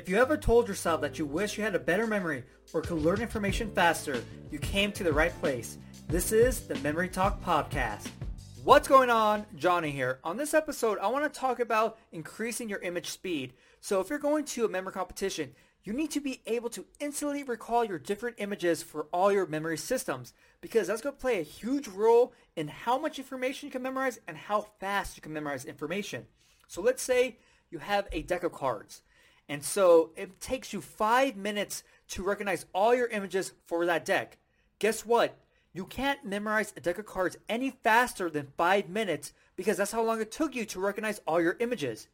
If you ever told yourself that you wish you had a better memory or could learn information faster, you came to the right place. This is the Memory Talk Podcast. What's going on? Johnny here. On this episode, I want to talk about increasing your image speed. So if you're going to a memory competition, you need to be able to instantly recall your different images for all your memory systems because that's going to play a huge role in how much information you can memorize and how fast you can memorize information. So let's say you have a deck of cards. And so it takes you five minutes to recognize all your images for that deck. Guess what? You can't memorize a deck of cards any faster than five minutes because that's how long it took you to recognize all your images.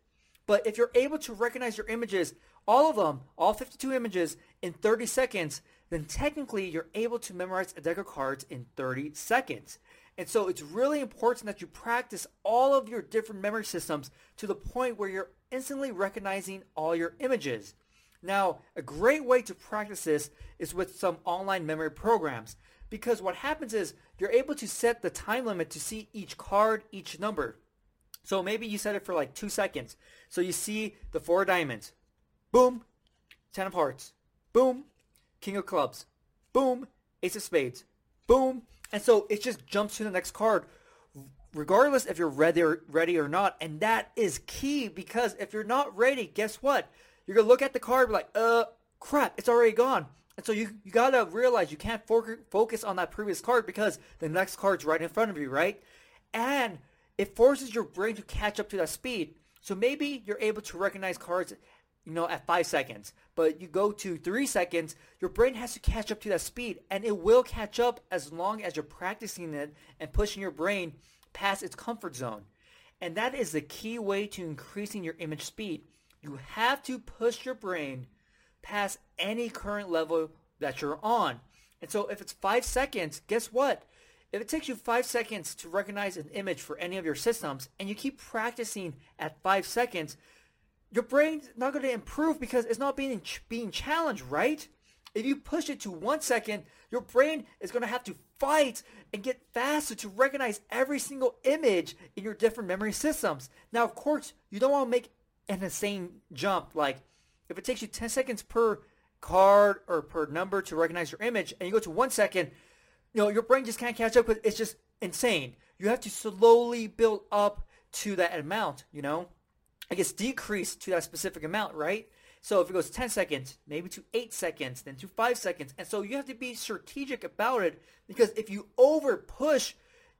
But if you're able to recognize your images, all of them, all 52 images, in 30 seconds, then technically you're able to memorize a deck of cards in 30 seconds. And so it's really important that you practice all of your different memory systems to the point where you're instantly recognizing all your images. Now, a great way to practice this is with some online memory programs because what happens is you're able to set the time limit to see each card, each number. So maybe you set it for like two seconds. So you see the four diamonds. Boom. Ten of hearts. Boom. King of clubs. Boom. Ace of spades. Boom. And so it just jumps to the next card regardless if you're ready or, ready or not. And that is key because if you're not ready, guess what? You're going to look at the card be like, uh, crap, it's already gone. And so you, you got to realize you can't fo- focus on that previous card because the next card's right in front of you, right? And it forces your brain to catch up to that speed. So maybe you're able to recognize cards, you know, at five seconds, but you go to three seconds, your brain has to catch up to that speed, and it will catch up as long as you're practicing it and pushing your brain past its comfort zone. And that is the key way to increasing your image speed. You have to push your brain past any current level that you're on. And so if it's five seconds, guess what? If it takes you five seconds to recognize an image for any of your systems and you keep practicing at five seconds, your brain's not going to improve because it's not being, being challenged, right? If you push it to one second, your brain is going to have to fight and get faster to recognize every single image in your different memory systems. Now, of course, you don't want to make an insane jump. Like, if it takes you 10 seconds per card or per number to recognize your image, and you go to one second, you know, your brain just can't catch up. It's just insane. You have to slowly build up to that amount, you know? I guess decrease to that specific amount, right? So if it goes 10 seconds, maybe to 8 seconds, then to 5 seconds. And so you have to be strategic about it because if you over push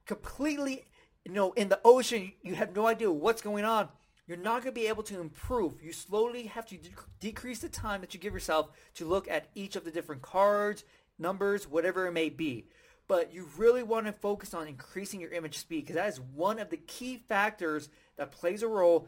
completely, you know, in the ocean, you have no idea what's going on. You're not going to be able to improve. You slowly have to de- decrease the time that you give yourself to look at each of the different cards, numbers, whatever it may be. But you really want to focus on increasing your image speed because that is one of the key factors that plays a role